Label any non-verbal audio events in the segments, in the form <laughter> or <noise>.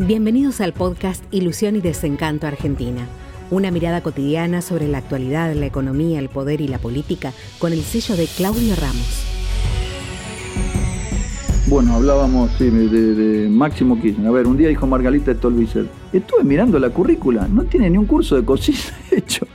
Bienvenidos al podcast Ilusión y Desencanto Argentina. Una mirada cotidiana sobre la actualidad, la economía, el poder y la política con el sello de Claudio Ramos. Bueno, hablábamos de Máximo Kirchner. A ver, un día dijo Margarita Stolbizer, estuve mirando la currícula, no tiene ni un curso de cocina <laughs> hecho.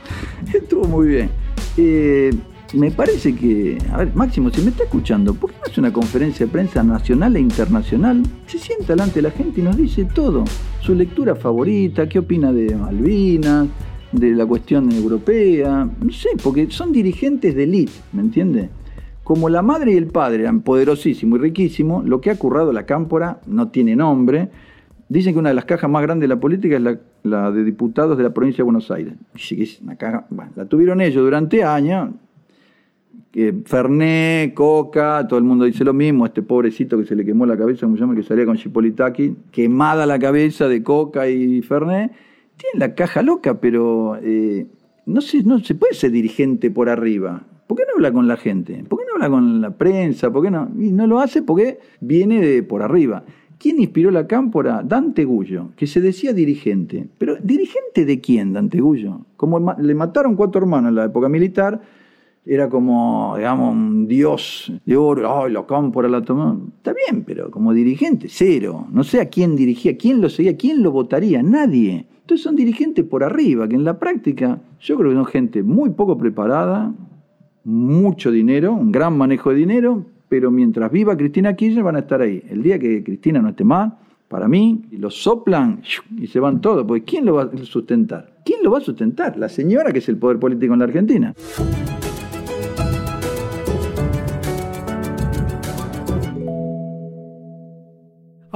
Estuvo muy bien. Eh, me parece que, a ver, Máximo, si me está escuchando, ¿por qué no hace una conferencia de prensa nacional e internacional? Se sienta delante de la gente y nos dice todo. Su lectura favorita, qué opina de Malvinas, de la cuestión europea, no sé, porque son dirigentes de élite, ¿me entiende? Como la madre y el padre eran poderosísimo y riquísimo, lo que ha currado la cámpora no tiene nombre. Dicen que una de las cajas más grandes de la política es la, de diputados de la provincia de Buenos Aires. Dice es una caja, la tuvieron ellos durante años, que Ferné, Coca, todo el mundo dice lo mismo, este pobrecito que se le quemó la cabeza, como se que salía con Chipolitaki, quemada la cabeza de Coca y Ferné, tiene la caja loca, pero eh, no, se, no se puede ser dirigente por arriba. ¿Por qué no habla con la gente? ¿Por qué no habla con la prensa? ¿Por qué no? Y no lo hace porque viene de por arriba. ¿Quién inspiró la cámpora? Dante Gullo, que se decía dirigente. Pero ¿dirigente de quién, Dante Gullo? Como le mataron cuatro hermanos en la época militar, era como, digamos, un dios de oro, ay, la cámpora la tomó. Está bien, pero como dirigente, cero. No sé a quién dirigía, quién lo seguía, quién lo votaría, nadie. Entonces son dirigentes por arriba, que en la práctica yo creo que son gente muy poco preparada, mucho dinero, un gran manejo de dinero, pero mientras viva Cristina Kirchner van a estar ahí. El día que Cristina no esté más, para mí, los soplan y se van todos, porque ¿quién lo va a sustentar? ¿Quién lo va a sustentar? La señora que es el poder político en la Argentina.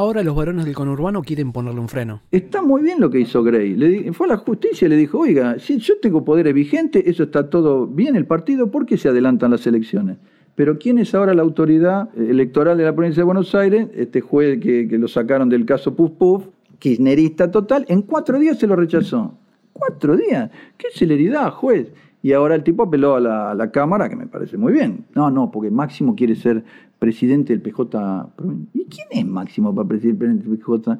Ahora los varones del conurbano quieren ponerle un freno. Está muy bien lo que hizo Gray. Le fue a la justicia y le dijo, oiga, si yo tengo poderes vigentes, eso está todo bien el partido, ¿por qué se adelantan las elecciones? Pero ¿quién es ahora la autoridad electoral de la provincia de Buenos Aires? Este juez que, lo sacaron del caso Puf Puf, kirchnerista total, en cuatro días se lo rechazó. ¿Cuatro días? ¿Qué celeridad, juez? Y ahora el tipo apeló a la, Cámara, que me parece muy bien. No, no, porque Máximo quiere ser presidente del PJ. ¿Y quién es Máximo para presidente del PJ?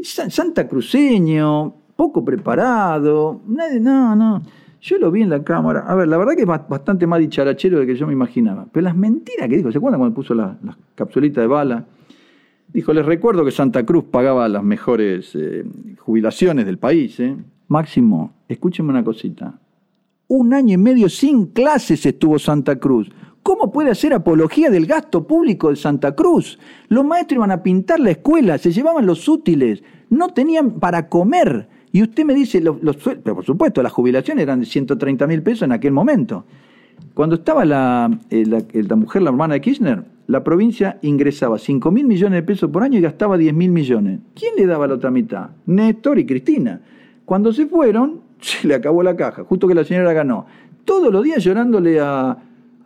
Santa Cruceño, poco preparado. No, no. Yo lo vi en la Cámara. A ver, la verdad que es bastante más dicharachero de que yo me imaginaba. Pero las mentiras que dijo, ¿se acuerdan cuando puso las la capsulitas de bala? Dijo, les recuerdo que Santa Cruz pagaba las mejores eh, jubilaciones del país. ¿eh? Máximo, escúcheme una cosita un año y medio sin clases estuvo Santa Cruz. ¿Cómo puede hacer apología del gasto público de Santa Cruz? Los maestros iban a pintar la escuela, se llevaban los útiles, no tenían para comer. Y usted me dice, los, pero por supuesto, las jubilaciones eran de 130 mil pesos en aquel momento. Cuando estaba la, eh, la, la, mujer, la hermana de Kirchner, la provincia ingresaba 5 mil millones de pesos por año y gastaba 10 mil millones. ¿Quién le daba la otra mitad? Néstor y Cristina. Cuando se fueron, <laughs> se le acabó la caja, justo que la señora ganó. Todos los días llorándole a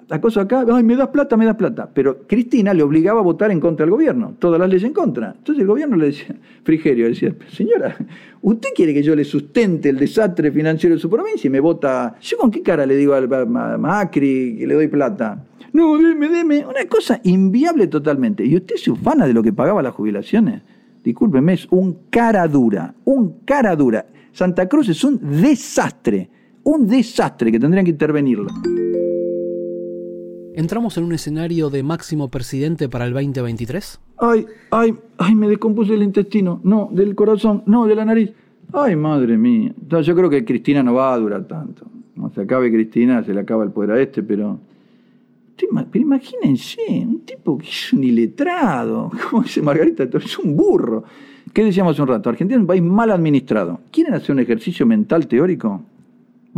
la cosa acá, ay, me das plata, me das plata. Pero Cristina le obligaba a votar en contra del gobierno, todas las leyes en contra. Entonces el gobierno le decía, <laughs> Frigerio decía, señora, ¿usted quiere que yo le sustente el desastre financiero de su provincia y me vota? ¿Yo con qué cara le digo a Macri que le doy plata? No, deme, deme. Una cosa inviable totalmente. ¿Y usted se ufana de lo que pagaba las jubilaciones? Discúlpeme, es un cara dura, un cara dura. Santa Cruz es un desastre, un desastre que tendrían que intervenirlo. ¿Entramos en un escenario de máximo presidente para el 2023? Ay, ay, ay, me descompuse el intestino. No, del corazón, no, de la nariz. Ay, madre mía. yo creo que Cristina no va a durar tanto. No se acabe Cristina, se le acaba el poder a este, pero. Pero imagínense, un tipo que es un iletrado, <laughs> como dice Margarita, es un burro. ¿Qué decíamos un rato? Argentina es un país mal administrado. ¿Quieren hacer un ejercicio mental teórico?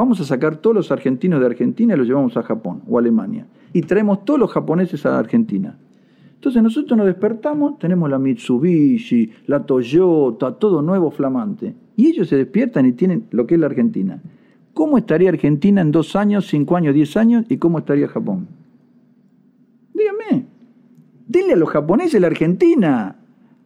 Vamos a sacar todos los argentinos de Argentina y los llevamos a Japón o Alemania. Y traemos todos los japoneses a Argentina. Entonces nosotros nos despertamos, tenemos la Mitsubishi, la Toyota, todo nuevo, flamante. Y ellos se despiertan y tienen lo que es la Argentina. ¿Cómo estaría Argentina en dos años, cinco años, diez años? ¿Y cómo estaría Japón? Dígame. Denle a los japoneses la Argentina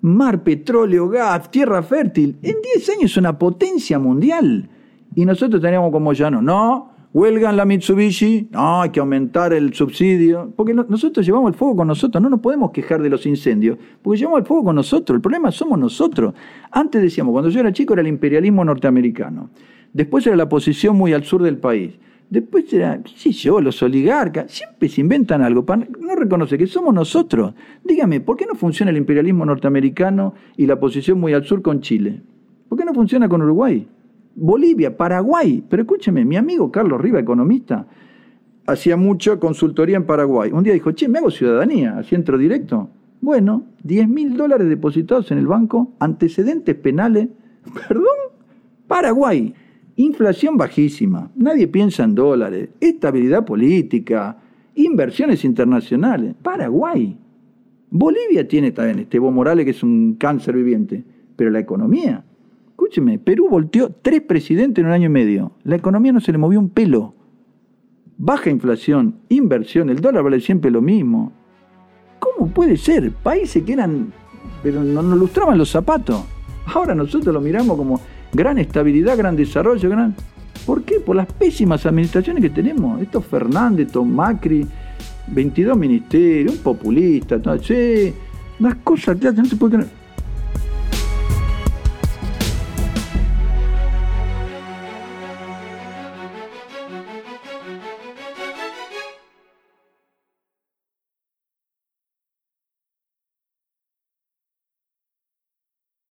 mar, petróleo, gas, tierra fértil. En 10 años es una potencia mundial. Y nosotros teníamos como llano, no, Huelgan la Mitsubishi, no, hay que aumentar el subsidio, porque nosotros llevamos el fuego con nosotros, no nos podemos quejar de los incendios, porque llevamos el fuego con nosotros, el problema somos nosotros. Antes decíamos, cuando yo era chico era el imperialismo norteamericano, después era la posición muy al sur del país, después era, qué yo, los oligarcas, siempre se inventan algo, para no reconoce que somos nosotros. Dígame, ¿por qué no funciona el imperialismo norteamericano y la posición muy al sur con Chile? ¿Por qué no funciona con Uruguay? Bolivia, Paraguay. Pero escúcheme, mi amigo Carlos Riva, economista, hacía mucho consultoría en Paraguay. Un día dijo, che, me hago ciudadanía, así entro directo. Bueno, 10 mil dólares depositados en el banco, antecedentes penales. <laughs> ¿Perdón? Paraguay. Inflación bajísima, nadie piensa en dólares, estabilidad política, inversiones internacionales. Paraguay. Bolivia tiene también este Evo Morales que es un cáncer viviente, pero la economía Escúcheme, Perú volteó tres presidentes en un año y medio. La economía no se le movió un pelo. Baja inflación, inversión, el dólar vale siempre lo mismo. ¿Cómo puede ser? Países que eran, pero no nos lustraban los zapatos. Ahora nosotros lo miramos como gran estabilidad, gran desarrollo, gran... ¿Por qué? Por las pésimas administraciones que tenemos. Estos Fernández, estos Macri, 22 ministerios, un populista, todo, sí, unas cosas que no se puede creer.